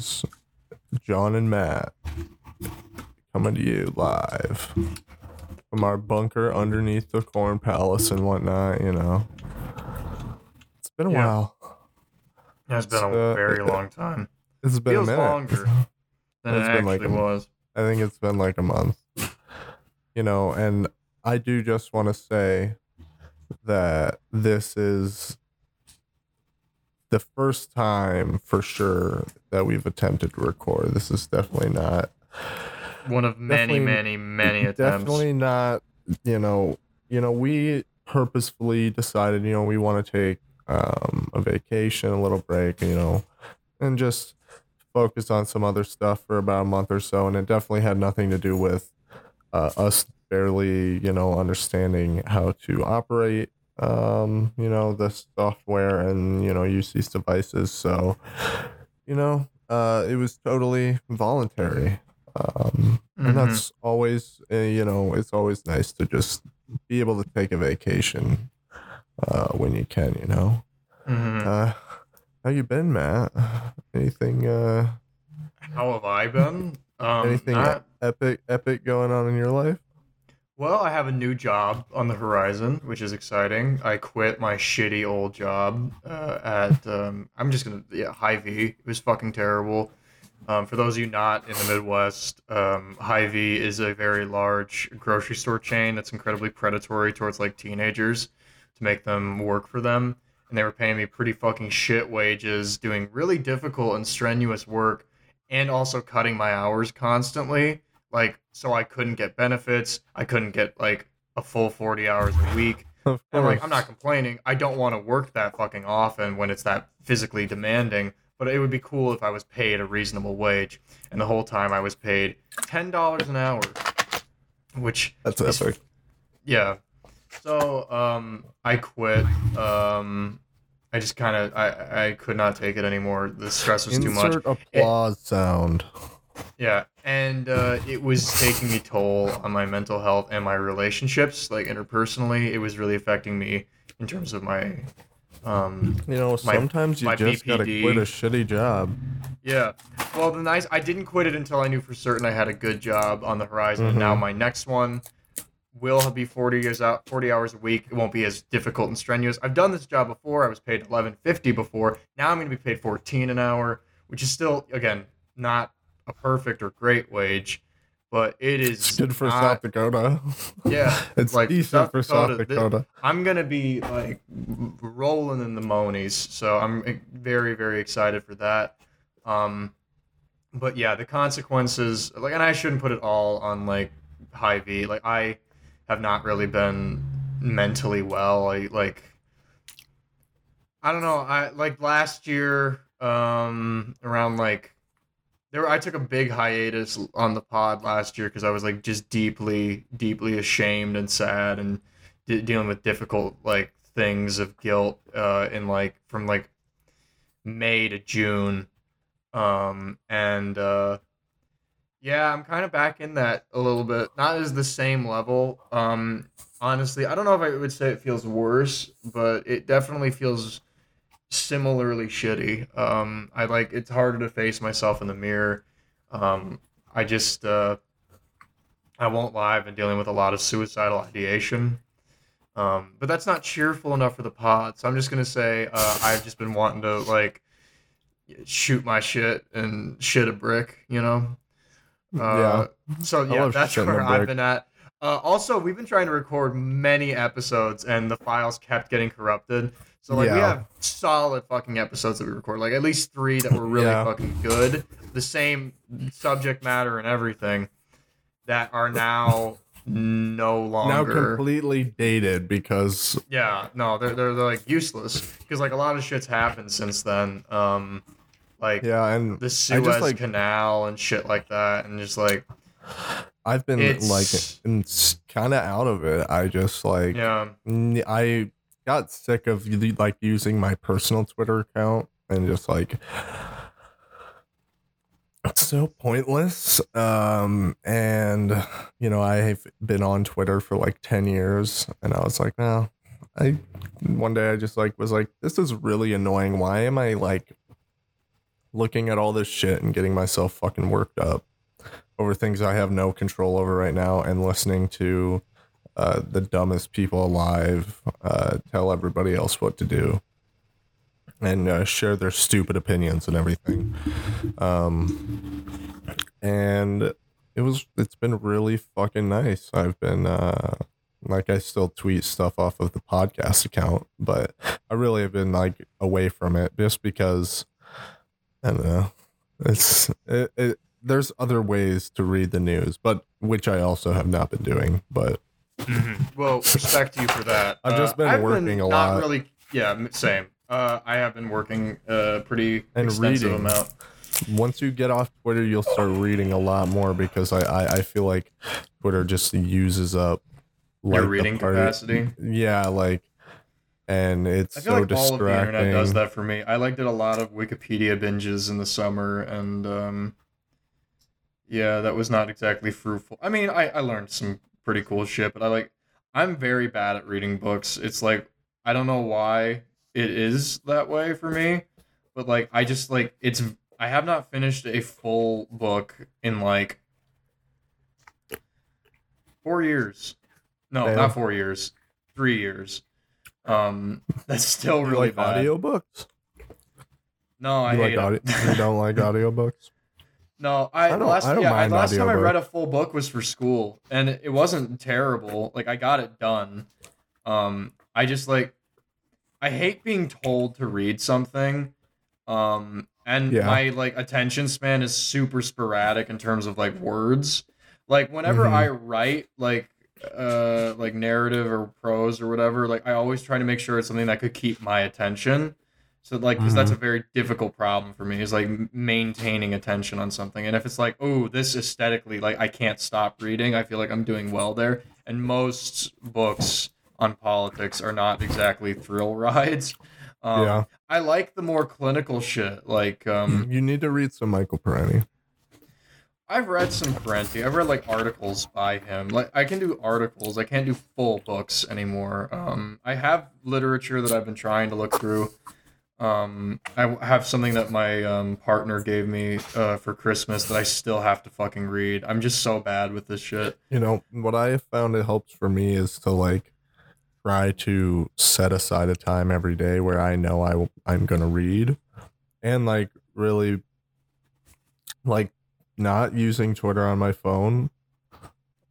homies, John and Matt, coming to you live from our bunker underneath the corn palace and whatnot. You know, it's been a Yeah. while. It's been a Uh, very long time. It's been Feels a minute. longer than It's it been like actually a- was. I think it's been like a month. You know, and I do just want to say that this is the first time for sure that we've attempted to record. This is definitely not One of many, many, many attempts. definitely not, you know, you know, we purposefully decided, you know, we want to take um a vacation, a little break, you know, and just focus on some other stuff for about a month or so and it definitely had nothing to do with uh, us barely you know understanding how to operate um you know the software and you know use these devices so you know uh it was totally voluntary um Mhm. and that's always uh, you know it's always nice to just be able to take a vacation uh when you can you know Mhm. uh how you been matt anything uh How have I been? Um, anything not- epic epic going on in your life well, I have a new job on the horizon, which is exciting. I quit my shitty old job uh, at, um, I'm just going to, yeah, Hy-Vee. It was fucking terrible. Um, for those of you not in the Midwest, um, Hy-Vee is a very large grocery store chain that's incredibly predatory towards like teenagers to make them work for them. And they were paying me pretty fucking shit wages, doing really difficult and strenuous work, and also cutting my hours constantly. Like, so I couldn't get benefits. I couldn't get like a full 40 hours a week. I'm like, I'm not complaining. I don't want to work that fucking often when it's that physically demanding. But it would be cool if I was paid a reasonable wage. And the whole time I was paid ten dollars an hour, which that's is- epic yeah. So um, I quit. Um, I just kind of I I could not take it anymore. The stress was too much. insert applause sound Yeah, and uh, it was taking a toll on my mental health and my relationships, like interpersonally. It was really affecting me in terms of my, um, You know, My- sometimes you my just gotta quit a shitty job. yeah. Well, the nice I didn't quit it until I knew for certain I had a good job on the horizon. And now Mhm. my next one will be forty years out, forty hours a week. It won't be as difficult and strenuous. I've done this job before. I was paid eleven fifty before. Now I'm going to be paid fourteen an hour, which is still again not a perfect or great wage, but it is It's good for not- South Dakota. Yeah, it's like, decent South for South Dakota, thi- Dakota. I'm gonna be like rolling in the monies, so I'm very very excited for that. Um, but yeah, the consequences, like, and I shouldn't put it all on like Hy-Vee. Like, I have not really been mentally well. I like, I don't know. I like last year, um, around like. There, I took a big hiatus on the pod last year because I was like just deeply, deeply ashamed and sad and de- dealing with difficult like things of guilt uh in like from like May to June. Um and uh yeah I'm kind of back in that a little bit. Not as the same level. Um honestly I don't know if I would say it feels worse but it definitely feels similarly shitty um I like it's harder to face myself in the mirror um I just uh I won't lie I've been dealing with a lot of suicidal ideation um, but that's not cheerful enough for the pod. So I'm just gonna say uh, I've just been wanting to like shoot my shit and shit a brick, you know. Uh, So yeah, that's where I've been at. Uh, also, we've been trying to record many episodes, and the files kept getting corrupted. So like we have solid fucking episodes that we record, like at least three that were really Yeah. fucking good, the same subject matter and everything, that are now no longer now completely dated because Yeah, no, they're they're, they're like useless because like a lot of shit's happened since then. Um, like yeah, and the Suez just, like- Canal and shit like that, and just like I've been like kind of out of it. I just like yeah, I got sick of like using my personal Twitter account and just like it's so pointless. Um, and you know, I've been on Twitter for like ten years, and I was like, no, I one day I just like was like, this is really annoying. Why am I like looking at all this shit and getting myself fucking worked up over things I have no control over right now and listening to uh, the dumbest people alive uh, tell everybody else what to do and uh, share their stupid opinions and everything. Um, and it was it's been really fucking nice. I've been uh, like I still tweet stuff off of the podcast account, but I really have been like away from it just because I don't know. It's it, it there's other ways to read the news, but which I also have not been doing. But Well, respect to you for that. I've just been I've working been a not lot. Really, yeah, same. Uh, I have been working a pretty And extensive reading. amount. once you get off Twitter, you'll start reading a lot more because I I, I feel like Twitter just uses up Your reading part- capacity. Yeah, like, and it's I feel so like all of the internet does that for me. I like did a lot of Wikipedia binges in the summer, and um, yeah, that was not exactly fruitful. I mean, I I learned some pretty cool shit, but I like I'm very bad at reading books. It's like I don't know why it is that way for me, but like I just like it's I have not finished a full book in like four years. No, Damn. not four years. Three years. Um, that's still really like bad. audiobooks? No, I You like hate audio? it. you don't like audiobooks? No, I, I last I yeah, I- last time I read a full book was for school, and it, wasn't terrible. Like I got it done. Um, I just like I hate being told to read something. Um, and Yeah. my like attention span is super sporadic in terms of like words. Like whenever Mhm. I write like uh like narrative or prose or whatever, like I always try to make sure it's something that could keep my attention. So like, because that's a very difficult problem for me is like maintaining attention on something. And if it's like, oh, this aesthetically, like I can't stop reading, I feel like I'm doing well there. And most books on politics are not exactly thrill rides. Um, yeah, I like the more clinical shit. Like, um, you need to read some Michael Parenti. I've read some Parenti. I've read like articles by him. Like I can do articles. I can't do full books anymore. Um, I have literature that I've been trying to look through. Um, I have something that my um, partner gave me uh, for Christmas that I still have to fucking read. I'm just so bad with this shit. You know what I have found it helps for me is to like try to set aside a time every day where I know I will- I'm gonna read, and like really like not using Twitter on my phone.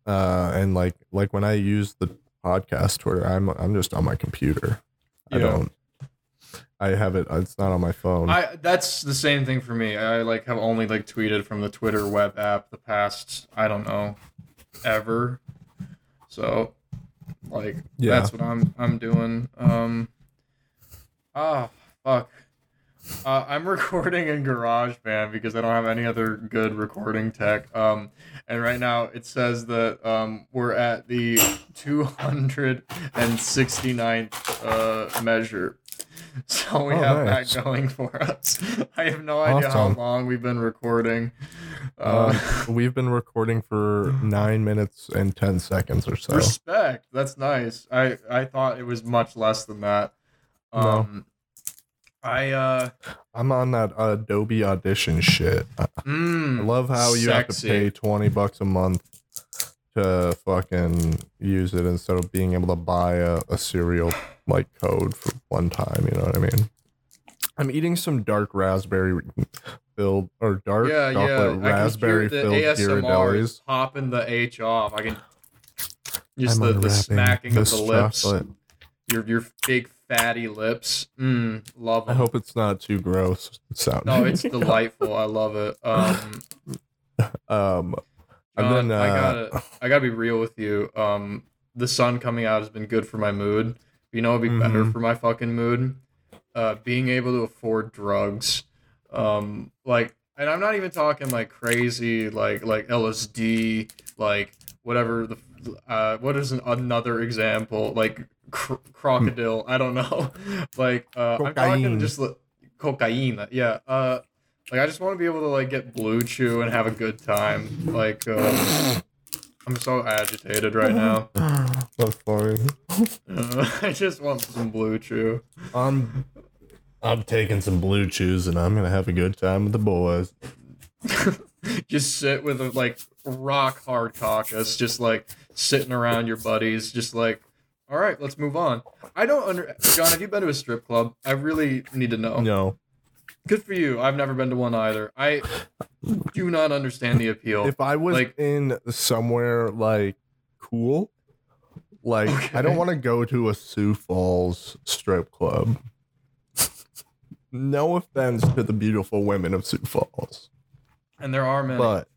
Uh, and like like when I use the podcast Twitter, I'm I'm just on my computer. I don't. I have it. It's not on my phone. I that's the same thing for me. I like have only like tweeted from the Twitter web app the past I don't know ever. So like Yeah. that's what I'm I'm doing. Um ah fuck. Uh, I'm recording in GarageBand because I don't have any other good recording tech. Um, and right now it says that um, we're at the 269th uh, measure. So we Oh, have nice. that going for us. I have no idea how long we've been recording. Uh, Um, we've been recording for nine minutes and ten seconds or so. respect. That's nice. I I thought it was much less than that. No. I uh, I'm on that Adobe Audition shit. Mm, I love how you have to pay twenty bucks a month to fucking use it instead of being able to buy a, a serial like code for one time. You know what I mean? I'm eating some dark raspberry filled or dark yeah, yeah. chocolate raspberry I can filled hear the ASMR Ghirardellis. is popping the H off. I can just I'm the, the smacking of the lips. chocolate. Your your big fatty lips. Mm, love it. I hope it's not too gross. Sound. No, it's delightful. I love it. Um, um, John, then uh, I gotta I gotta be real with you. Um, the sun coming out has been good for my mood. You know, it'd be better Mhm. for my fucking mood. Uh, being able to afford drugs, um, like, and I'm not even talking like crazy, like like LSD, like whatever the, uh, what is an, another example, like cr- crocodile? I don't know, like uh, I'm talking Cocaine. just like cocaine. Yeah, uh, like I just want to be able to like get blue chew and have a good time, like. Um, I'm so agitated right now. That's funny. Uh, I just want some blue chew. I'm I'm taking some blue chews and I'm gonna have a good time with the boys. just sit with a like rock hard caucus, just like sitting around your buddies, just like, all right, let's move on. I don't under John. Have you been to a strip club? I really need to know. No. Good for you. I've never been to one either. I do not understand the appeal. If I was Like- in somewhere like cool, like I don't want to go to a Sioux Falls strip club. no offense to the beautiful women of Sioux Falls, and there are many. but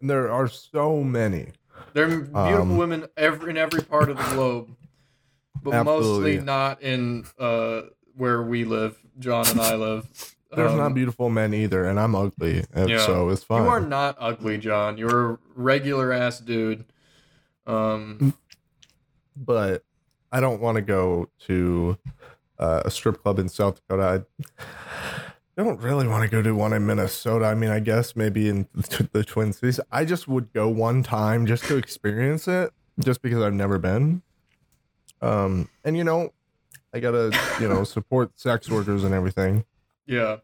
there are so many. there are beautiful um, women every in every part of the globe, but Absolutely. mostly not in uh where we live. John and I live. There's Um, not beautiful men either, and I'm ugly, and Yeah. so it's fine. You are not ugly, John. You're a regular ass dude. Um, but I don't want to go to uh, a strip club in South Dakota. I don't really want to go to one in Minnesota. I mean, I guess maybe in the Twin Cities. I just would go one time just to experience it, just because I've never been. Um, and you know, I gotta you know support sex workers and everything. yeah.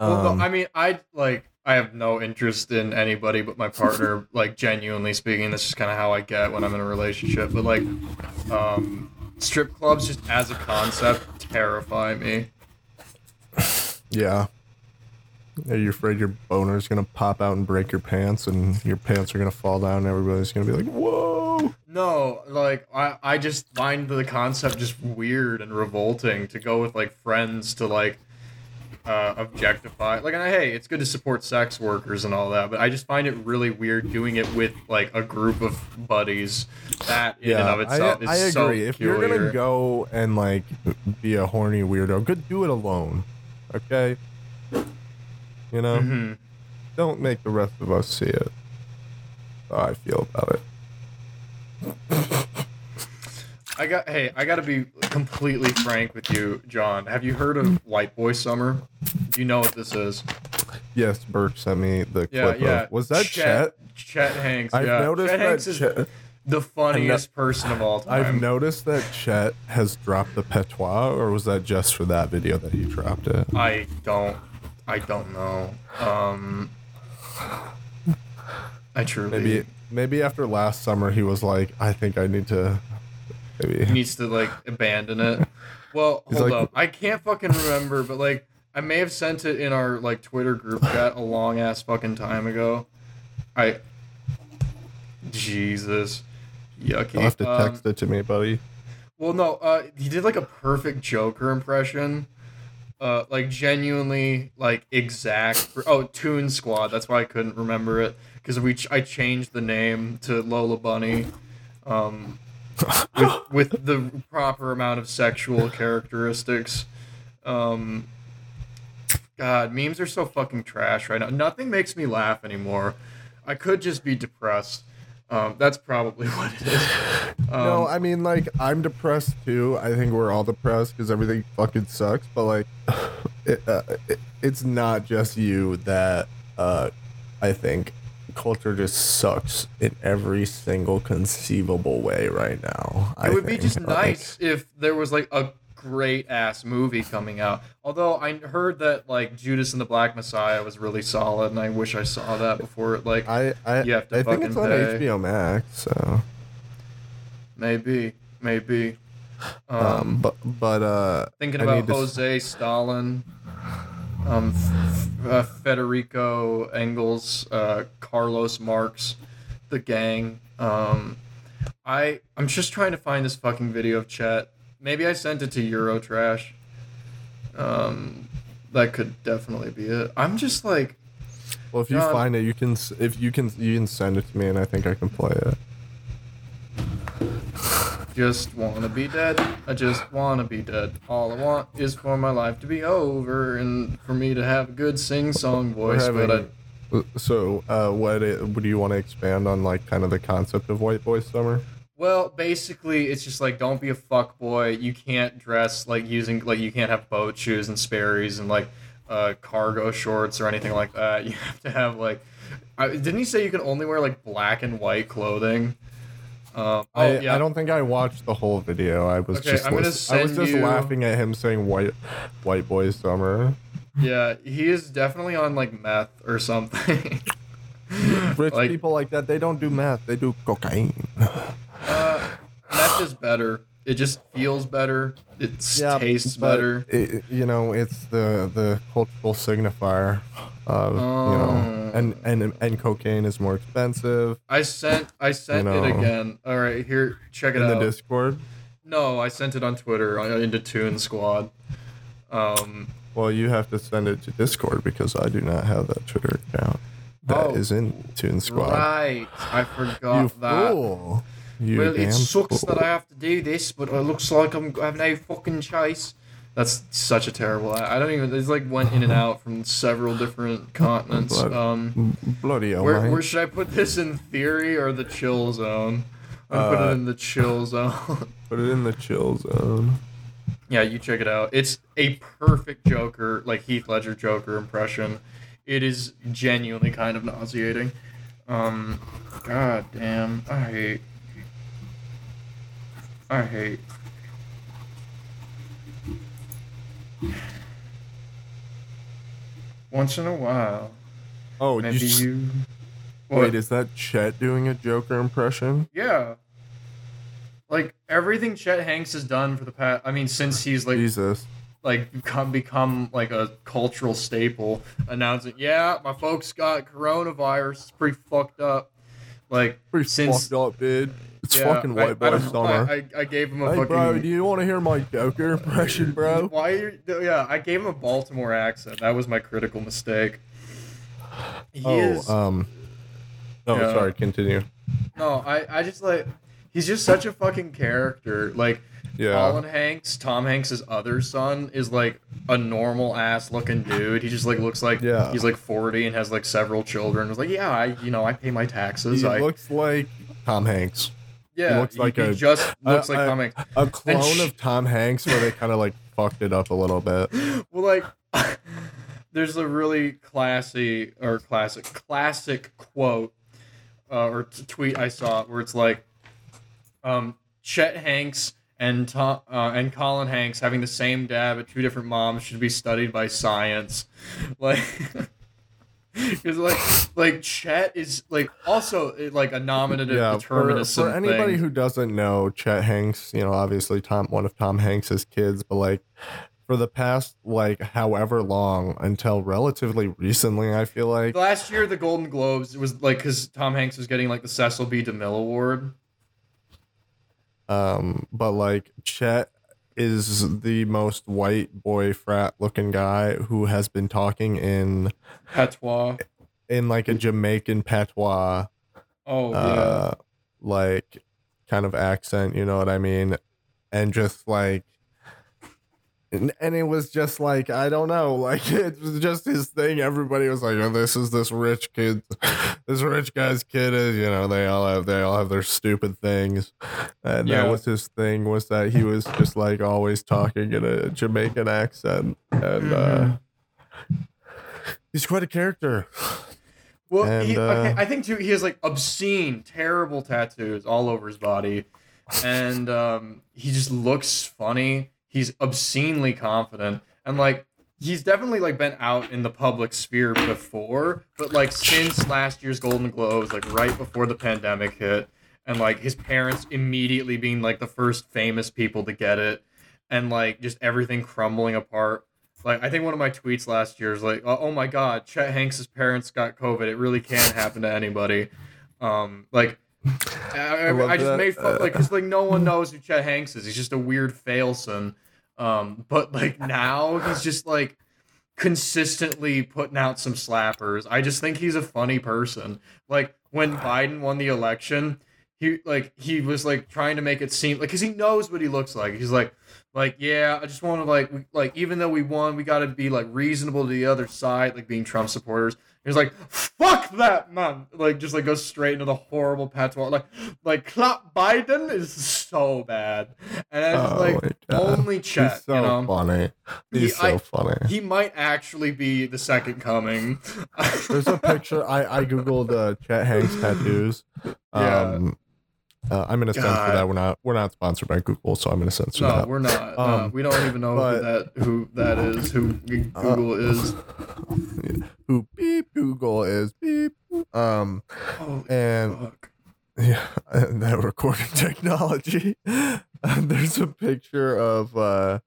Well, no, Um, I mean, I like. I have no interest in anybody but my partner. like, genuinely speaking, this is kind of how I get when I'm in a relationship. But like, um, strip clubs, just as a concept, terrify me. yeah. Are you afraid your boner's gonna pop out and break your pants, and your pants are gonna fall down, and everybody's gonna be like, "Whoa!" No, like I, I just find the concept just weird and revolting to go with like friends to like uh, objectify. Like, and hey, it's good to support sex workers and all that, but I just find it really weird doing it with like a group of buddies. That in and of itself I, is I so agree. if you're gonna go and like be a horny weirdo, good do it alone. Okay. You know, Mhm. don't make the rest of us see it. How I feel about it. I got hey, I got to be completely frank with you, John. Have you heard of White Boy Summer? Do you know what this is? Yes, Burke sent me the Yeah, clip. yeah. Of, was that Chet? Chet Hanks. I've yeah. noticed Chet that Hanks is Chet. the funniest person of all time. I've noticed that Chet has dropped the patois, or was that just for that video that he dropped it? I don't. I don't know. Um, I truly Maybe, maybe after last summer, he was like, "I think I need to." Maybe needs to like abandon it. Well, He's hold like- up. I can't fucking remember, but like I may have sent it in our like Twitter group chat a long ass fucking time ago. I. Jesus. Yucky. you'll have to Um, text it to me, buddy. Well, no, uh, he did like a perfect Joker impression. Uh, like genuinely, like exact. Oh, Toon Squad. That's why I couldn't remember it because we ch- I changed the name to Lola Bunny, um, with with the proper amount of sexual characteristics. Um, God, memes are so fucking trash right now. Nothing makes me laugh anymore. I could just be depressed. Um, that's probably what it is. Um, no, I mean like I'm depressed too. I think we're all depressed because everything fucking sucks. But like, it, uh, it, it's not just you that uh, I think culture just sucks in every single conceivable way right now. It would be just Like, nice if there was like a great ass movie coming out. Although I heard that like Judas and the Black Messiah was really solid, and I wish I saw that before it like I I, You have to I think it's on pay. HBO Max. So, maybe maybe. Um, um, but but uh, thinking about need to Jose Stalin, um, uh, Federico Engels, uh, Carlos Marx, the gang. Um, I I'm just trying to find this fucking video of Chet. Maybe I sent it to Eurotrash. Um, that could definitely be it. I'm just like, well, if you John- find it, you can if you can you can send it to me, and I think I can play it. just wanna be dead. I just wanna be dead. All I want is for my life to be over and for me to have a good sing song We're voice. But I, So, uh, what it, what do you want to expand on, like, kind of the concept of White Boy Summer? Well, basically, it's just like don't be a fuck boy. You can't dress like using like you can't have boat shoes and Sperry's and like uh, cargo shorts or anything like that. You have to have like, I, didn't he say you can only wear like black and white clothing? Um, oh I, yeah, I don't think I watched the whole video. I was Okay, just I'm gonna lis- I was just you- laughing at him saying white white boy summer. yeah, he is definitely on like meth or something. Rich Like- people like that, they don't do meth, they do cocaine. Uh, meth is better. It just feels better. It tastes better. It, you know, it's the the cultural signifier of you know, and and and cocaine is more expensive I sent I sent You it again. All right, here, check it out in the. Discord. no, I sent it on Twitter uh, into Tune Squad. Um, Well, you have to send it to Discord because I do not have that Twitter account. That is Oh, in Toon Squad. right, I forgot You that. fool! You well, it sucks fool. that I have to do this, but it looks like I'm having no fucking choice. That's such a terrible. I I don't even. It's like went in and out from several different continents. Blood- Um, bloody oh where where should I put this in theory or the chill zone? I'm gonna put Uh, it in the chill zone. Put it in the chill zone. Yeah, you check it out. It's a perfect Joker, like Heath Ledger Joker impression. It is genuinely kind of nauseating. Um, God damn, I hate. I hate. Once in a while, Oh, maybe you, you. wait, is that Chet doing a Joker impression? Yeah. Like everything Chet Hanks has done for the past, I mean, since he's like Jesus. like become become like a cultural staple, announcing, "Yeah, my folks got coronavirus. It's pretty fucked up." Like Pretty since fucked up, dude. It's yeah, fucking white I, boy don't- summer. I, I, I gave him a hey, fucking. bro, do you want to hear my Joker impression, bro? Why? Are you, yeah, I gave him a Baltimore accent. That was my critical mistake. He Oh, is. um. Oh, Yeah. sorry. Continue. no, I, I just like. He's just such a fucking character. Like Yeah. Colin Hanks, Tom Hanks' other son, is like a normal ass looking dude. He just like looks like Yeah. he's like forty and has like several children. It's like, yeah, I you know I pay my taxes. He I looks like Tom Hanks. Yeah, looks like he a- just looks a- like a- A clone sh- of Tom Hanks where they kind of like fucked it up a little bit. Well, like there's a really classy or classic classic quote uh, or t- tweet I saw where it's like, um, Chet Hanks and Tom uh, and Colin Hanks having the same dad but two different moms should be studied by science, like. Because like like Chet is like also uh, like a nominative yeah, for, determinism for anybody thing. who doesn't know, Chet Hanks, you know, obviously Tom, one of Tom Hanks's kids, but like for the past like however long until relatively recently, I feel like Last year, the Golden Globes it was like because Tom Hanks was getting like the Cecil B. DeMille Award. Um, but like Chet is the most white boy frat looking guy who has been talking in Patois. in like a Jamaican patois, Oh yeah. uh, like kind of accent. You know what I mean? And just like. And, and it was just like I don't know, like it was just his thing. Everybody was like, "Oh, this is this rich kid, this rich guy's kid is." You know, they all have they all have their stupid things, and Yeah. that was his thing. Was that he was just like always talking in a Jamaican accent, and uh, he's quite a character. well, and, he, okay, uh, I think too he has like obscene, terrible tattoos all over his body, and um, he just looks funny. He's obscenely confident, and like he's definitely like been out in the public sphere before, but like since last year's Golden Globes, like right before the pandemic hit, and like his parents immediately being like the first famous people to get it, and like just everything crumbling apart. Like I think one of my tweets last year is like, "Oh, oh my God, Chet Hanks's parents got COVID. It really can happen to anybody." Um, like I, I, I just that. made fun like because like no one knows who Chet Hanks is. He's just a weird failson. Um, but like now he's just like consistently putting out some slappers. I just think he's a funny person. Like when Biden won the election, he like he was like trying to make it seem like because he knows what he looks like. He's like, Like, yeah, I just want to like, we, like, even though we won, we got to be like reasonable to the other side, like being Trump supporters. He's like, fuck that man, like just like goes straight into the horrible patois. Like, like clap Biden is so bad, and I was Oh like, only Chet, He's so you know. funny. He's He- so I- funny. He might actually be the second coming. There's a picture. I I googled uh, Chet Hanks tattoos. Yeah. Uh, I'm gonna censor God. that. We're not we're not sponsored by Google, so I'm gonna censor No, that. No, we're not. no, Um, we don't even know but- who that who that is. Who Google is. Who beep Google is beep. Um Oh, and fuck. yeah, and that recording technology. There's a picture of uh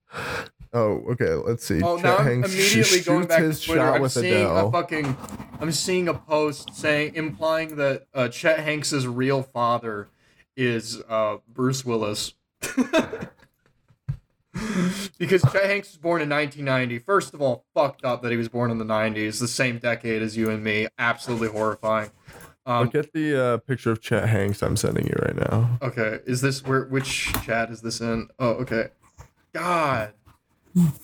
oh okay. Let's see. Oh, Chet now I'm Hanks immediately going back to Twitter. I'm seeing Adele. a fucking, I'm seeing a post saying implying that uh, Chet Hanks's real father is uh, Bruce Willis. because Chet Hanks was born in 1990. First of all, fucked up that he was born in the 90s, the same decade as you and me. Absolutely horrifying. Um, Look at the uh, picture of Chet Hanks I'm sending you right now. Okay, is this where which chat is this in? Oh, okay. God.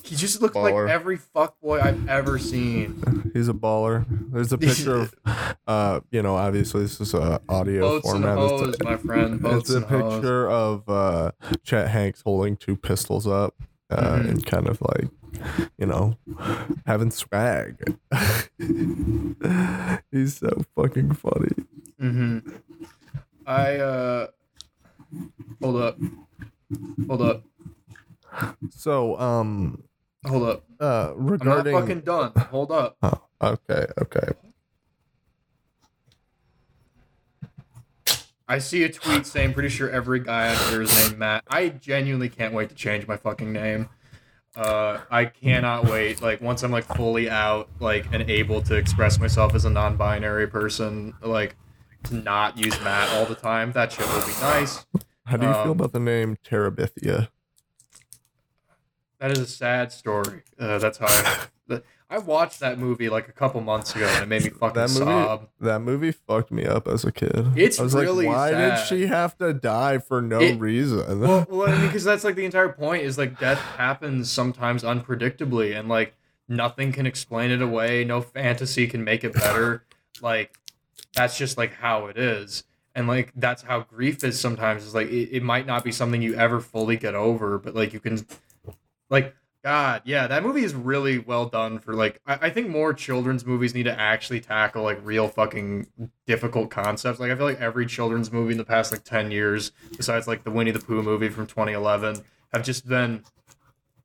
He just looks like every fuck boy I've ever seen. He's a baller. There's a picture of, uh, you know, obviously this is a audio Boats and format. It's- hoes, my friend. Boats it's a picture of uh, Chet Hanks holding two pistols up uh, Mhm. and kind of like, you know, having swag. He's so fucking funny. Mm-hmm. I uh hold up. Hold up. So, um, Hold up. uh, I'm not fucking done. Hold up. Oh, okay, okay. I see a tweet saying pretty sure every guy on here is named Matt. I genuinely can't wait to change my fucking name. Uh, I cannot wait. Like once I'm like fully out, like and able to express myself as a non-binary person, like to not use Matt all the time. That shit will be nice. How do you feel Um, about the name Terabithia? That is a sad story. Uh, that's how I. I watched that movie like a couple months ago and it made me fucking That movie- sob. That movie fucked me up as a kid. It's I was really like, why did she have to die for no It- reason? well, well, I mean, because that's like the entire point is like death happens sometimes unpredictably, and like nothing can explain it away. No fantasy can make it better. like that's just like how it is, and like that's how grief is sometimes. Is like it, it might not be something you ever fully get over, but like you can, like. God, yeah, that movie is really well done for like I, I think more children's movies need to actually tackle like real fucking difficult concepts. Like I feel like every children's movie in the past like 10 years, besides like the Winnie the Pooh movie from 2011, have just been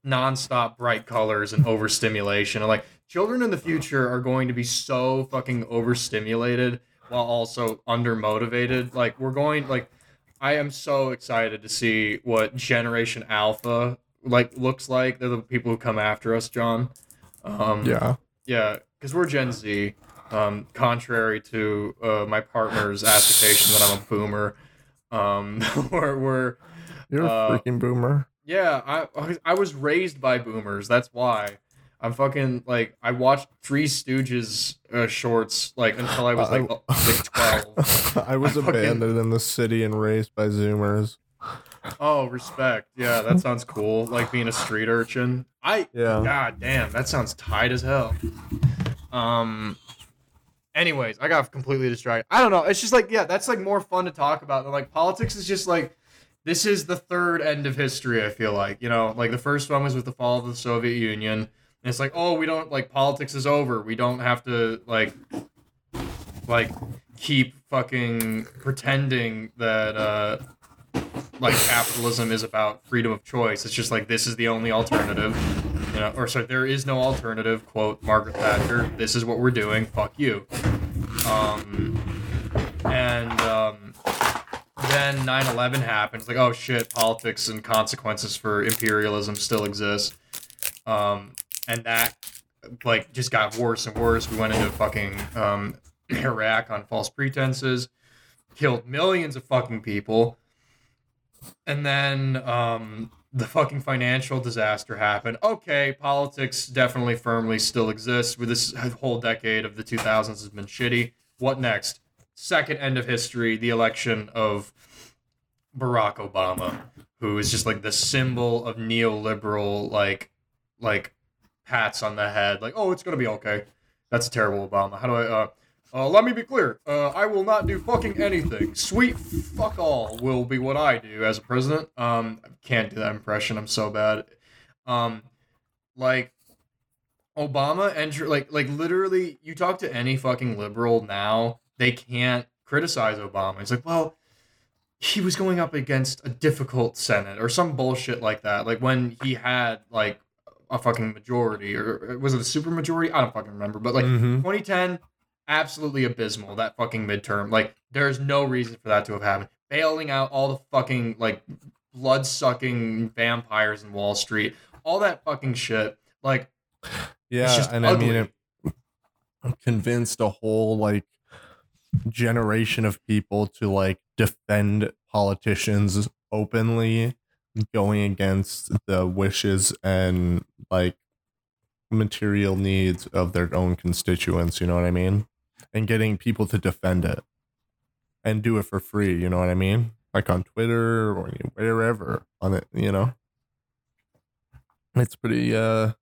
nonstop bright colors and overstimulation. And like children in the future are going to be so fucking overstimulated while also undermotivated. Like we're going like I am so excited to see what Generation Alpha like looks like. They're the people who come after us, John. Um, yeah. yeah, because we're Gen Z. Um, contrary to uh, my partner's assertion that I'm a boomer, um, we're, we're You're uh, a freaking boomer. yeah. I I was raised by boomers. That's why I'm fucking like I watched Three Stooges uh, shorts like until I was like, Uh, like twelve. I was I fucking- abandoned in the city and raised by Zoomers. Oh, respect. Yeah, that sounds cool. Like being a street urchin. I Yeah. God damn, that sounds tight as hell. Um. Anyways, I got completely distracted. I don't know. It's just like yeah, that's like more fun to talk about than like politics is just like this is the third end of history. I feel like you know, like the first one was with the fall of the Soviet Union. And it's like, oh, we don't like politics is over. We don't have to like like keep fucking pretending that uh like capitalism is about freedom of choice. It's just like this is the only alternative. You know, or sorry, there is no alternative, quote Margaret Thatcher. This is what we're doing. Fuck you. Um and um then 9-11 happened. It's like, oh shit, politics and consequences for imperialism still exist. Um and that like just got worse and worse. We went into fucking um Iraq on false pretenses, killed millions of fucking people. And then um, the fucking financial disaster happened. Okay, politics definitely firmly still exists. With this whole decade of the 2000s has been shitty. What next? Second end of history, the election of Barack Obama, who is just like the symbol of neoliberal, like, like pats on the head, like, oh, it's gonna be okay. That's a terrible Obama. How do I? Uh, uh, let me be clear. Uh, I will not do fucking anything. Sweet fuck all will be what I do as a president. Um, I can't do that impression. I'm so bad. Um, like Obama enter like like literally. You talk to any fucking liberal now, they can't criticize Obama. It's like, well, he was going up against a difficult Senate or some bullshit like that. Like when he had like a fucking majority or was it a super majority? I don't fucking remember. But like Mhm. 2010, absolutely abysmal. That fucking midterm. Like there's no reason for that to have happened. Bailing out all the fucking like blood sucking vampires in Wall Street, all that fucking shit. Like Yeah, and ugly. I mean, it convinced a whole like generation of people to like defend politicians openly going against the wishes and like material needs of their own constituents, you know what I mean? And getting people to defend it and do it for free, you know what I mean? Like on Twitter or wherever on it, you know? It's pretty uh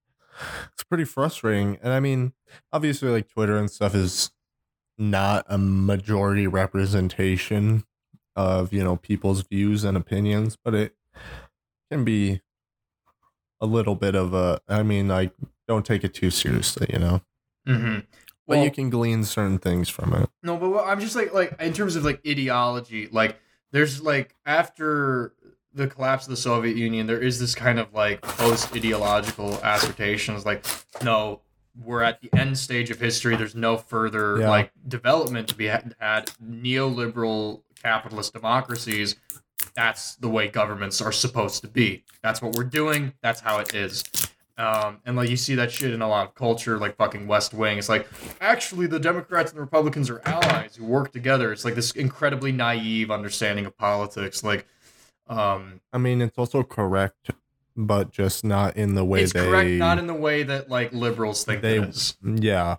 it's pretty frustrating. And I mean, obviously like Twitter and stuff is not a majority representation of, you know, people's views and opinions, but it can be a little bit of a I mean, like don't take it too seriously, you know. mhm. But Well- you can glean certain things from it. No, but I'm just like like in terms of like ideology, like there's like after the collapse of the Soviet Union, there is this kind of like post ideological assertions like no, we're at the end stage of history. There's no further Yeah. like development to be had. had. Neoliberal capitalist democracies. That's the way governments are supposed to be. That's what we're doing. That's how it is. Um, and like you see that shit in a lot of culture, like fucking West Wing. It's like actually the Democrats and the Republicans are allies who work together. It's like this incredibly naive understanding of politics. Like, um, I mean, it's also correct, but just not in the way it's they correct not in the way that like liberals think they- it. Yeah.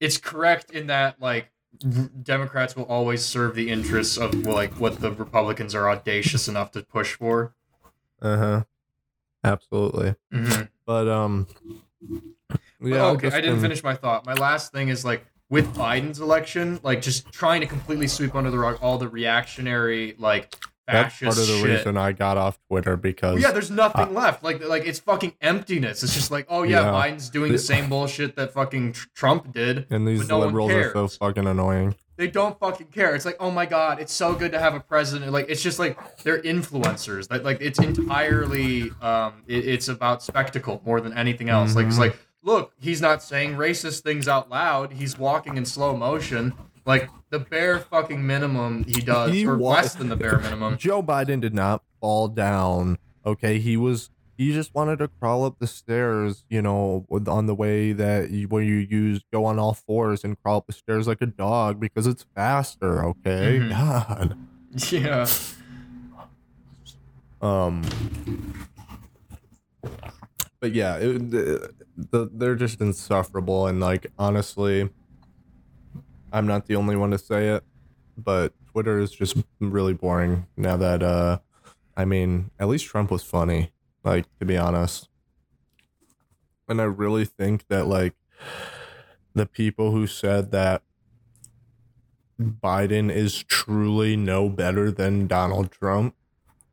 It's correct in that like r- Democrats will always serve the interests of like what the Republicans are audacious enough to push for. Uh-huh. Absolutely. Mm-hmm. But um yeah, okay, I didn't in- finish my thought. My last thing is like with Biden's election, like just trying to completely sweep under the rug all the reactionary, like That's part of the shit. reason I got off Twitter because Well, yeah, there's nothing left. Like, like it's fucking emptiness. It's just like, oh yeah, Yeah. Biden's doing the same bullshit that fucking tr- Trump did. and these neoliberals are so fucking annoying. They don't fucking care. It's like, oh my god, it's so good to have a president. Like, it's just like they're influencers. Like, like it's entirely, um, it- it's about spectacle more than anything else. Like, it's Mhm. like, look, he's not saying racist things out loud. He's walking in slow motion. Like the bare fucking minimum he does, He or wa- less than the bare minimum. Joe Biden did not fall down. Okay, he was he just wanted to crawl up the stairs, you know, on the way that you, where you use go on all fours and crawl up the stairs like a dog because it's faster. Okay, Mhm. God. Yeah. Um, but yeah, it, the, they're just insufferable, and like honestly, I'm not the only one to say it, but Twitter is just really boring now that uh, I mean, at least Trump was funny, like to be honest, and I really think that like the people who said that Biden is truly no better than Donald Trump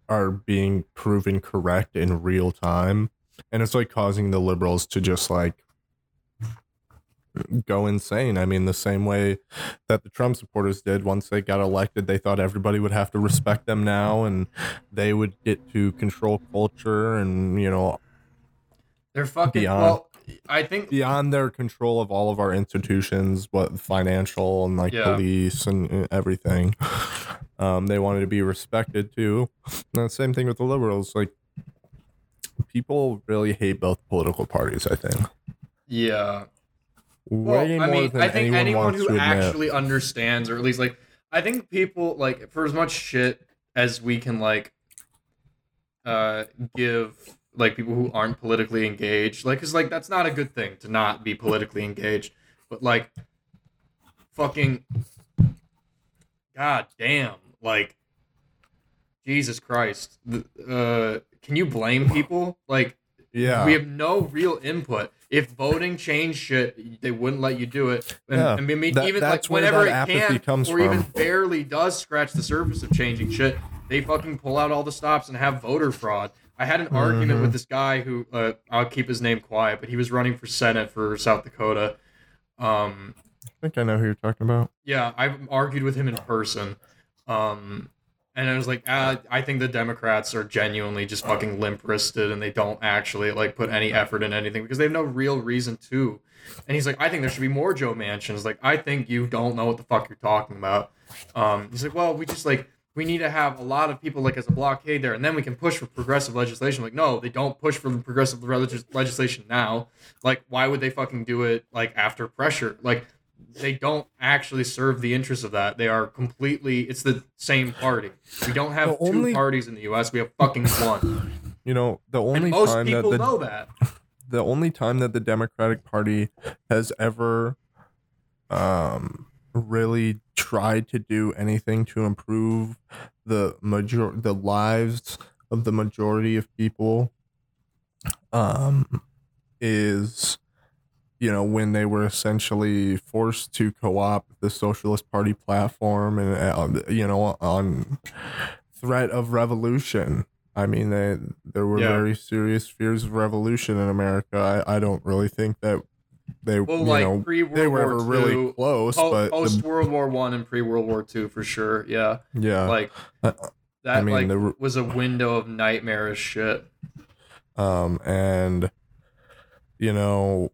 are being proven correct in real time. And it's like causing the liberals to just like go insane i mean the same way that the trump supporters did once they got elected they thought everybody would have to respect them now and they would get to control culture and you know They're fucking. Beyond. Well, I think beyond their control of all of our institutions what financial and like Yeah. police and uh, everything um they wanted to be respected too and the same thing with the liberals like people really hate both political parties i think Yeah. Well, way I more mean, than I think anyone, anyone who actually understands, or at least like, I think people like for as much shit as we can like, uh, give like people who aren't politically engaged, like, cause like that's not a good thing to not be politically engaged, but like, fucking, god damn, like, Jesus Christ. Uh, can you blame people? Like, Yeah. we have no real input. If voting changed shit, they wouldn't let you do it. And, Yeah, I mean, that- even like whenever it can, comes or even barely does scratch the surface of changing shit, they fucking pull out all the stops and have voter fraud. I had an argument Mhm. with this guy who uh, I'll keep his name quiet, but he was running for senate for South Dakota. Um, I think I know who you're talking about. yeah, I've argued with him in person. Um, and I was like, ah, I think the Democrats are genuinely just fucking limp wristed and they don't actually like put any effort in anything because they have no real reason to. And he's like, I think there should be more Joe Manchins. Like, I think you don't know what the fuck you're talking about. Um, he's like, well, we just like we need to have a lot of people like as a blockade there, and then we can push for progressive legislation. Like, no, they don't push for the progressive legislation now. Like, why would they fucking do it like after pressure? Like, they don't actually serve the interests of that. They are completely. It's the same party. We don't have The two only- parties in the U.S. We have fucking one. You know, the and only most time that the know that. the only time that the Democratic Party has ever um really tried to do anything to improve the major the lives of the majority of people um is you know when they were essentially forced to co-opt the socialist party platform and uh, you know on threat of revolution i mean they there were Yeah. very serious fears of revolution in america i, I don't really think that they Well, you like know they were ever really close but post the, World War One and pre World War Two for sure. Yeah, yeah like that. mean, like the was a window of nightmarish shit. um and you know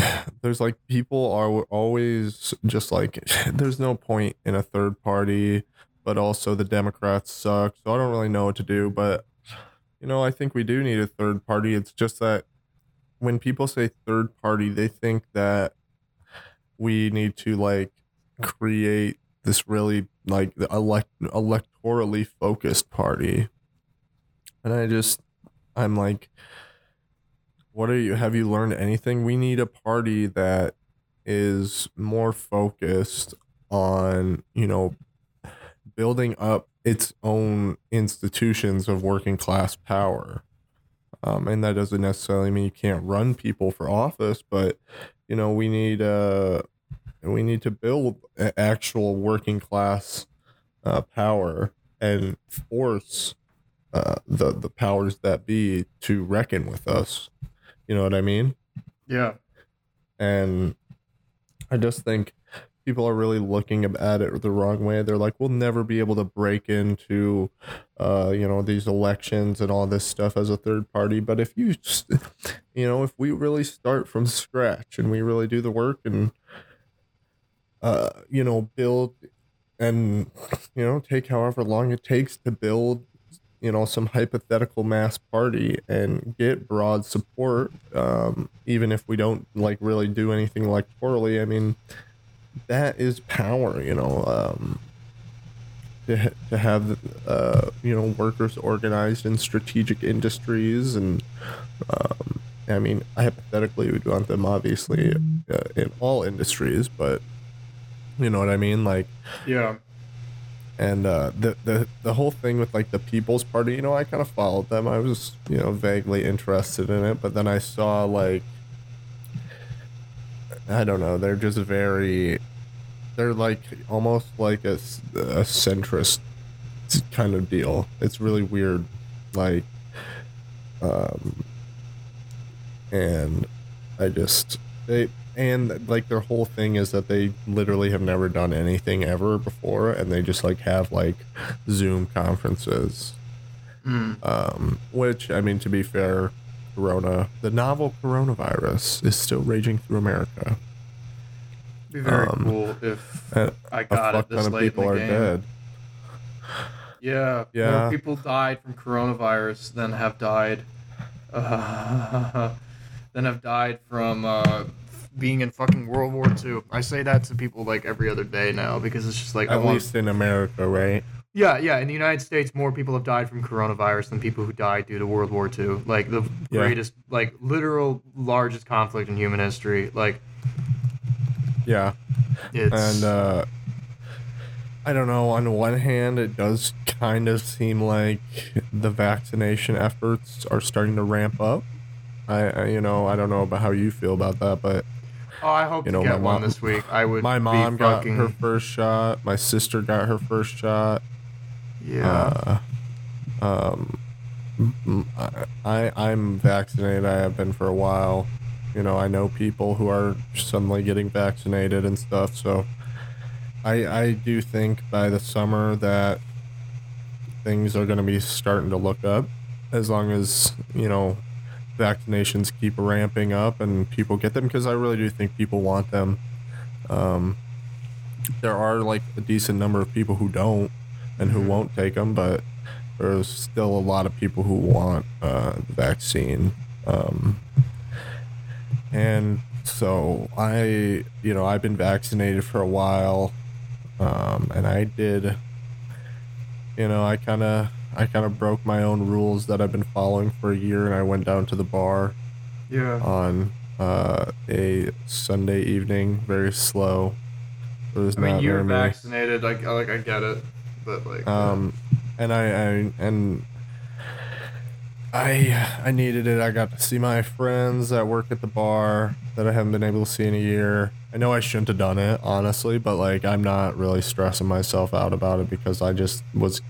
there's like people are always just like there's no point in a third party but also the democrats suck so i don't really know what to do but you know i think we do need a third party. It's just that when people say third party they think that we need to like create this really like elect electorally focused party. And I just, I'm like, what are you? Have you learned anything? We need a party that is more focused on, you know, building up its own institutions of working class power. Um, and that doesn't necessarily mean you can't run people for office, but you know, we need uh we need to build actual working class uh, power and force uh, the the powers that be to reckon with us. You know what I mean? Yeah, And I just think people are really looking at it the wrong way. They're like, we'll never be able to break into, uh, you know, these elections and all this stuff as a third party. But if you, you know, if we really start from scratch and we really do the work and, uh, you know, build and, you know, take however long it takes to build you know some hypothetical mass party and get broad support um, even if we don't like really do anything electorally. I mean that is power you know um, to, to have uh, you know workers organized in strategic industries and um, i mean hypothetically we'd want them obviously uh, in all industries but you know what i mean? Like yeah, and uh, the the the whole thing with like the People's Party, you know, I kind of followed them. I was you know vaguely interested in it, but then I saw like I don't know, they're just very, they're like almost like a, a centrist kind of deal. It's really weird, like, um, and I just they and like their whole thing is that they literally have never done anything ever before and they just like have like zoom conferences Mm. um which i mean to be fair corona the novel coronavirus is still raging through america be very Um, cool if I a got it fuck this ton of late in people the are game. dead Yeah, Yeah. more people died from coronavirus than have died, uh, than have died from uh, being in fucking World War II. I say that to people like every other day now because it's just like I at want. least in america right Yeah, yeah. In the United States, more people have died from coronavirus than people who died due to World War II. Like the Yeah. greatest, like literal largest conflict in human history. Like yeah it's and uh I don't know. On one hand, it does kind of seem like the vaccination efforts are starting to ramp up. I, I you know, I don't know about how you feel about that, but Oh, I hope You to know, get my one this week. I would. my be mom got fucking, her first shot. My sister got her first shot. Yeah. Uh, um, I I'm vaccinated. I have been for a while. You know, I know people who are suddenly getting vaccinated and stuff. So, I I do think by the summer that things are going to be starting to look up, as long as you know vaccinations keep ramping up and people get them because I really do think people want them. Um, there are like a decent number of people who don't and who Mhm. won't take them, but there's still a lot of people who want uh, the vaccine. Um, and so I, you know, I've been vaccinated for a while, um, and I did, you know, I kind of, I kind of broke my own rules that I've been following for a year, and I went down to the bar yeah. on uh, a Sunday evening, very slow. There was I mean, you're many- vaccinated. Like, I- like I get it, but like. um, and I, I and I I needed it. I got to see my friends that work at the bar that I haven't been able to see in a year. I know I shouldn't have done it, honestly, but like I'm not really stressing myself out about it because I just was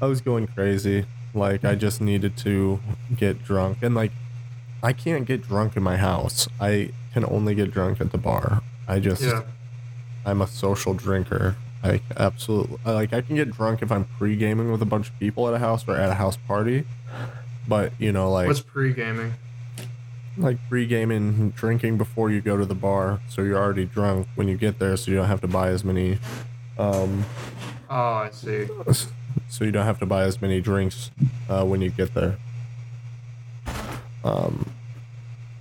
I was going crazy. Like I just needed to get drunk and like I can't get drunk in my house. I can only get drunk at the bar. I just yeah. I'm a social drinker. Like absolutely, like I can get drunk if I'm pre-gaming with a bunch of people at a house or at a house party. But you know, like What's pre gaming? like pre-gaming, drinking before you go to the bar, so you're already drunk when you get there, so you don't have to buy as many. Um, Oh, I see. So you don't have to buy as many drinks uh, when you get there. Um,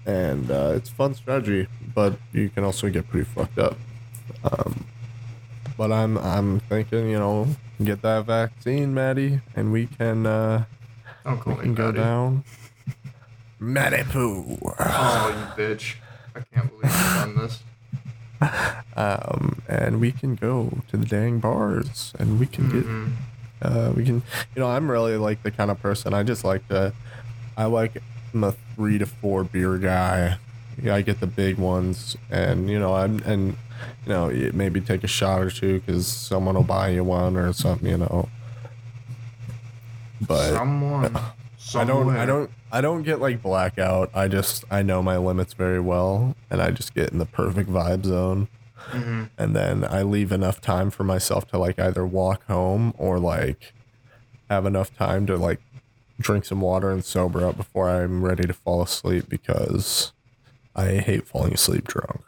and uh, it's a fun strategy, but you can also get pretty fucked up. Um, but I'm I'm thinking, you know, get that vaccine, Maddie, and we can uh, we can go Maddie. down. Maddie poo. Oh, you bitch! I can't believe you've done this. Um, and we can go to the dang bars, and we can get Mhm. Uh, we can, you know, I'm really like the kind of person I just like to, I like I'm a three to four beer guy. Yeah, I get the big ones, and you know, I'm and you know maybe take a shot or two because someone will buy you one or something, you know. But someone, I don't, I don't, I don't get like blackout. I just I know my limits very well, and I just get in the perfect vibe zone Mhm. and then I leave enough time for myself to like either walk home or like have enough time to like drink some water and sober up before I'm ready to fall asleep because I hate falling asleep drunk.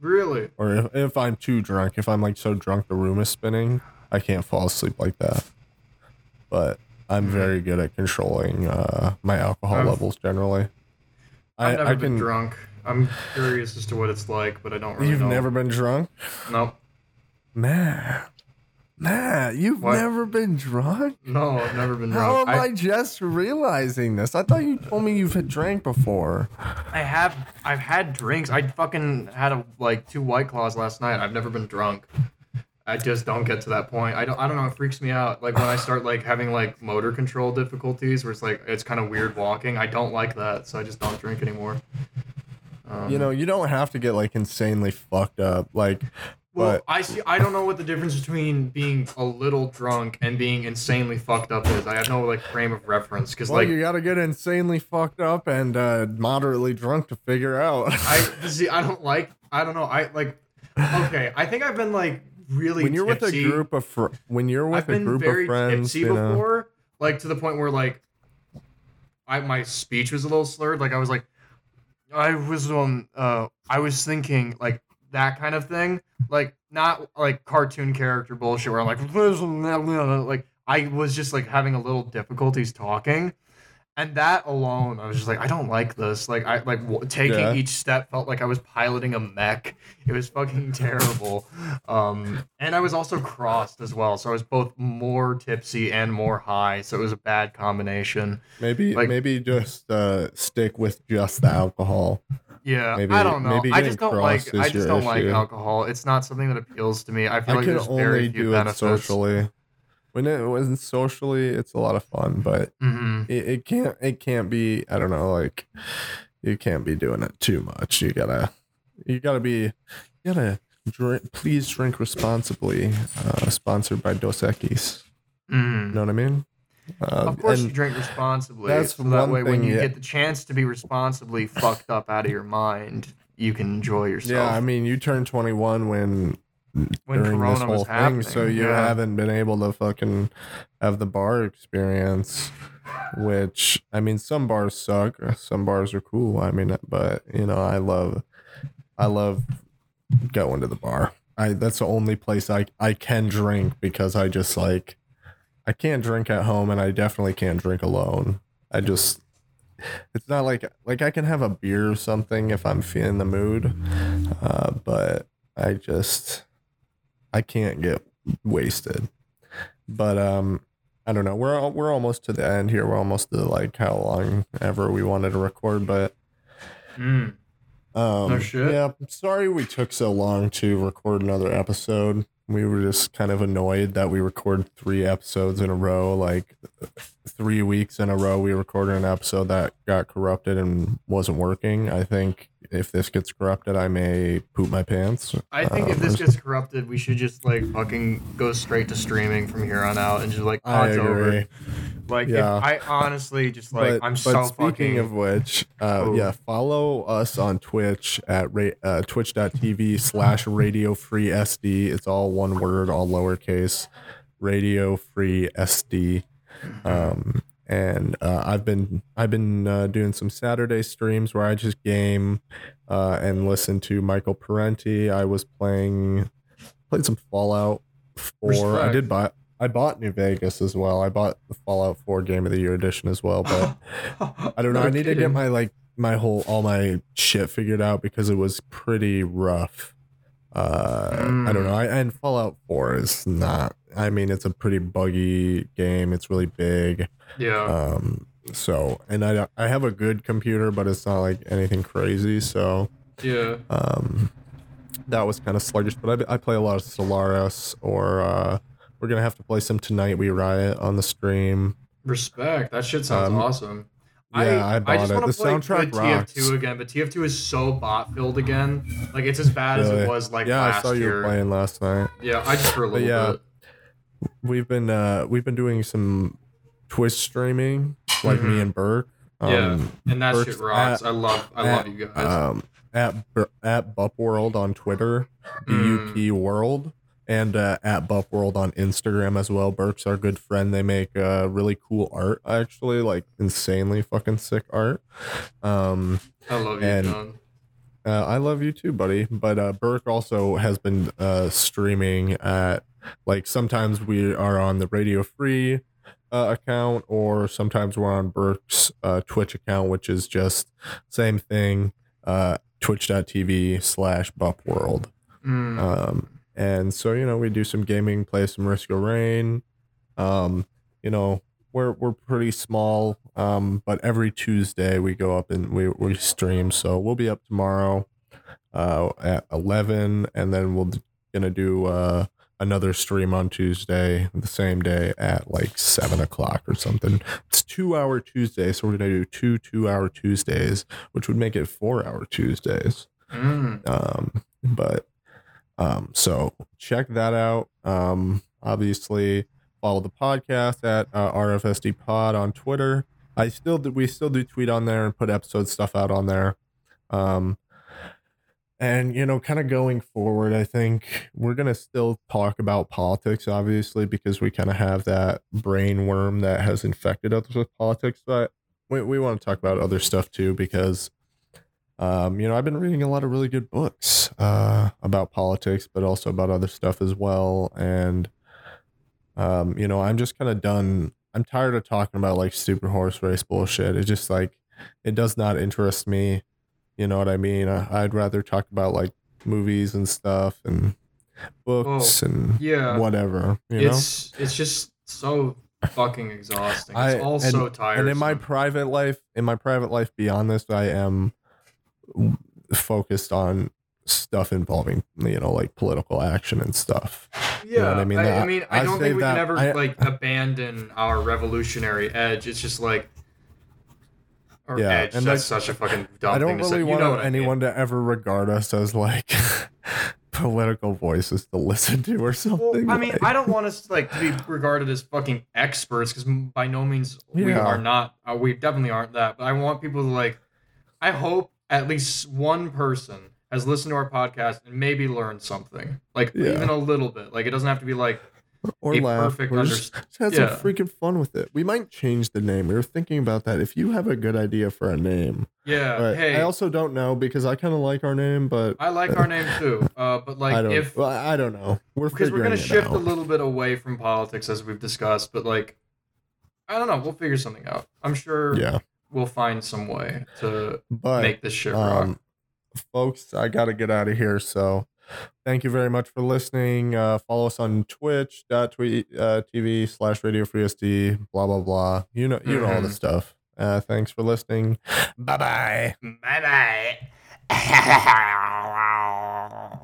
Really? Or if, if I'm too drunk, if I'm like so drunk the room is spinning, I can't fall asleep like that. But I'm Mhm. very good at controlling uh, my alcohol I've- levels generally. I, I've never I been can. drunk. I'm curious as to what it's like, but I don't really You've know. never been drunk, Nope. Matt. Matt, you've What? never been drunk. No, I've never been How drunk. am I, just realizing this? I thought you told me you've had drank before. I have I've had drinks. I fucking had a like two white claws last night. I've never been drunk. I just don't get to that point. I don't I don't know, it freaks me out. Like when I start like having like motor control difficulties where it's like it's kind of weird walking. I don't like that, so I just don't drink anymore. Um, You know, you don't have to get like insanely fucked up. Like, well, but I see I don't know what the difference between being a little drunk and being insanely fucked up is. I have no like frame of reference cuz well, like you got to get insanely fucked up and uh, moderately drunk to figure out. I see I don't like I don't know. I like okay, I think I've been like really when you're with a group of fr- when you're with I've a group of friends, tipsy you know, before, like to the point where like I my speech was a little slurred. Like I was like, I was um uh I was thinking like that kind of thing, like not like cartoon character bullshit where I'm like like I was just like having a little difficulties talking. And that alone, I was just like, I don't like this. Like, I like w- taking Yeah. each step felt like I was piloting a mech. It was fucking terrible. Um, and I was also crossed as well, so I was both more tipsy and more high. So it was a bad combination. maybe like- maybe just uh, stick with just the alcohol. Yeah, Maybe- I don't know. maybe I just don't like. I just don't like alcohol. It's not something that appeals to me. I feel I like there's very few do it benefits. socially. When it wasn't socially, it's a lot of fun, but hmm it, it can't it can't be i don't know like you can't be doing it too much you gotta you gotta be you gotta drink please drink responsibly uh sponsored by dos equis hmm you know what i mean uh, Of course, you drink responsibly. that's so that way, when you yeah. get the chance to be responsibly fucked up out of your mind, you can enjoy yourself. yeah i mean you turn 21 when When during Corona this whole was thing so you yeah. haven't been able to fucking have the bar experience which i mean some bars suck some bars are cool i mean but you know i love i love going to the bar i that's the only place i i can drink because i just like i can't drink at home and i definitely can't drink alone i just it's not like like i can have a beer or something if i'm feeling the mood uh but i just i can't get wasted but um i don't know we're we're almost to the end here we're almost to like how long ever we wanted to record but Mm. um, No shit. Yeah, I'm sorry we took so long to record another episode. We were just kind of annoyed that we recorded three episodes in a row. Like three weeks in a row, we recorded an episode that got corrupted and wasn't working. I think if this gets corrupted, I may poop my pants. I think if Um, this gets corrupted, we should just like fucking go straight to streaming from here on out and just like I odds over. Like, Yeah. if I honestly just like but, I'm but so speaking fucking. of which, uh, Oh. yeah, follow us on Twitch at ra- uh, twitch.tv slash radio free SD. It's all one word, all lowercase, radio free SD. Um, and uh, I've been I've been uh, doing some Saturday streams where I just game uh, and listen to Michael Parenti. I was playing played some Fallout Four. I did buy I bought New Vegas as well. I bought the Fallout Four Game of the Year edition as well, but I don't know. No I need to get my like my whole all my shit figured out because it was pretty rough. Uh, I don't know. I, and Fallout Four is not. I mean, it's a pretty buggy game. It's really big. Yeah. Um, so and I I have a good computer, but it's not like anything crazy. So yeah. um, that was kind of sluggish. But I, I play a lot of Solaris, or uh, we're gonna have to play some tonight. We riot on the stream. Respect. That shit sounds Um, awesome. Yeah, I bought just it. The play soundtrack good rocks. TF2 again, but TF2 is so bot filled again. Like it's as bad as it was like yeah, last I saw you year. playing last night. Yeah, I just for a But little yeah, bit. We've been uh we've been doing some Twitch streaming, like me Mhm. and Burke. Yeah, Um, And that Burke's shit rocks. at- I love I at, love you guys. um at at Bup World on Twitter, B U Mm. World, and uh, at Bup World on Instagram as well. Burke's our good friend. They make uh really cool art, actually, like insanely fucking sick art. Um, I love you, and- John. Uh, I love you too, buddy. But uh, Burke also has been uh, streaming at like sometimes we are on the Radio Free uh, account, or sometimes we're on Burke's uh, Twitch account, which is just same thing. Uh, Twitch.tv slash Bup World. Mm. Um, and so you know we do some gaming, play some Risk of Rain. Um, you know we're we're pretty small, um, but every Tuesday we go up and we we stream. So we'll be up tomorrow uh, at eleven, and then we're gonna do uh, another stream on Tuesday, the same day at like seven o'clock or something. It's two hour Tuesday, so we're gonna do two two hour Tuesdays, which would make it four hour Tuesdays. Mm. Um, but um, so check that out. Um, obviously follow the podcast at uh, RFSD Pod on Twitter. I still do, we still do tweet on there and put episode stuff out on there. Um, and you know, kind of going forward, I think we're gonna still talk about politics, obviously, because we kind of have that brain worm that has infected us with politics. But we we want to talk about other stuff too, because um, you know, I've been reading a lot of really good books uh, about politics, but also about other stuff as well. And, um, you know, I'm just kind of done. I'm tired of talking about like stupid horse race bullshit. It just like, it does not interest me. You know what I mean? I, I'd rather talk about like movies and stuff and books and Yeah. whatever, you it's it's just so fucking exhausting. It's I- all and- so know? tiresome. And in my private life, in my private life beyond this, I am focused on stuff involving you know like political action and stuff. Yeah, know I mean? I, That- mean, I I don't think we that- can ever I- like abandon our revolutionary edge. It's just like, or Yeah, edge. and, That's like, such a fucking dumb I don't thing to say. really You want know what I mean. anyone to ever regard us as like political voices to listen to or Well, something. I mean, like- I don't want us like to be regarded as fucking experts because by no means we are not. Uh, we definitely aren't that. But I want people to like. I hope at least one person has listened to our podcast and maybe learned something, like Yeah. even a little bit. Like it doesn't have to be like or a laugh perfect or just, underst- just have yeah. some freaking fun with it. We might change the name. We were thinking about that. If you have a good idea for a name, yeah. hey, I also don't know because I kind of like our name, but I like our name too. Uh, but like I don't. if well, I don't know. We're because we're gonna shift out. a little bit away from politics as we've discussed, but like I don't know, we'll figure something out. I'm sure Yeah, we'll find some way to but make this shit rock. um, folks, I got to get out of here. So thank you very much for listening. Uh, follow us on twitch.tv uh, TV slash radio free SD, blah, blah, blah. You know, you know all the Mhm. stuff. Uh, thanks for listening. Bye bye. Bye bye.